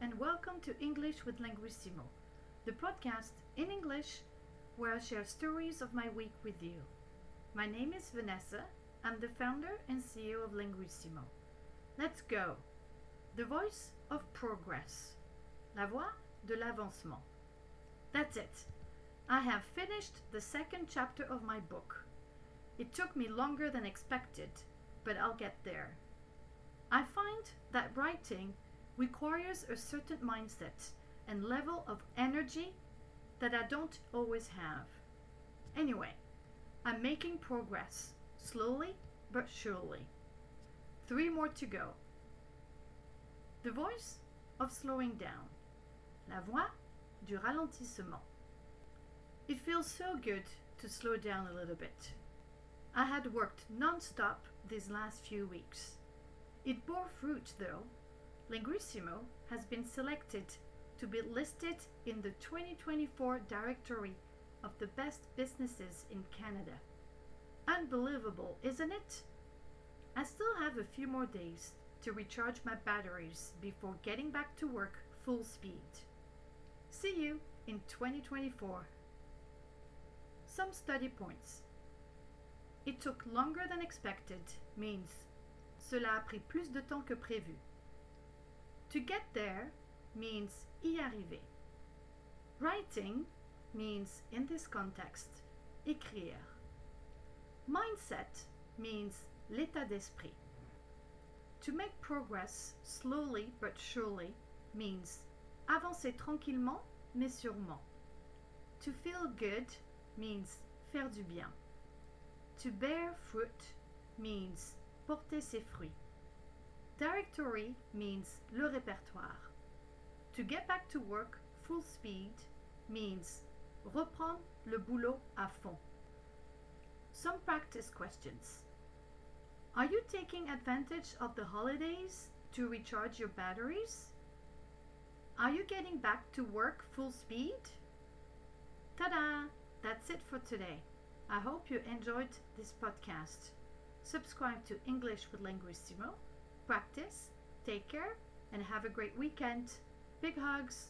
And welcome to English with Linguissimo, the podcast in English where I share stories of my week with you. My name is Vanessa. I'm the founder and CEO of Linguissimo. Let's go. The voice of progress. La voix de l'avancement. That's it. I have finished the second chapter of my book. It took me longer than expected, but I'll get there. I find that writing requires a certain mindset and level of energy that I don't always have. Anyway, I'm making progress, slowly but surely. Three more to go. The voice of slowing down. La voix du ralentissement. It feels so good to slow down a little bit. I had worked non-stop these last few weeks. It bore fruit though. Linguissimo has been selected to be listed in the 2024 directory of the best businesses in Canada. Unbelievable, isn't it? I still have a few more days to recharge my batteries before getting back to work full speed. See you in 2024. Some study points. It took longer than expected means cela a pris plus de temps que prévu. To get there means y arriver. Writing means, in this context, écrire. Mindset means l'état d'esprit. To make progress slowly but surely means avancer tranquillement mais sûrement. To feel good means faire du bien. To bear fruit means porter ses fruits. Directory means le répertoire. To get back to work full speed means reprendre le boulot à fond. Some practice questions. Are you taking advantage of the holidays to recharge your batteries? Are you getting back to work full speed? Ta da! That's it for today. I hope you enjoyed this podcast. Subscribe to English with Linguissimo. Practice, take care, and have a great weekend. Big hugs!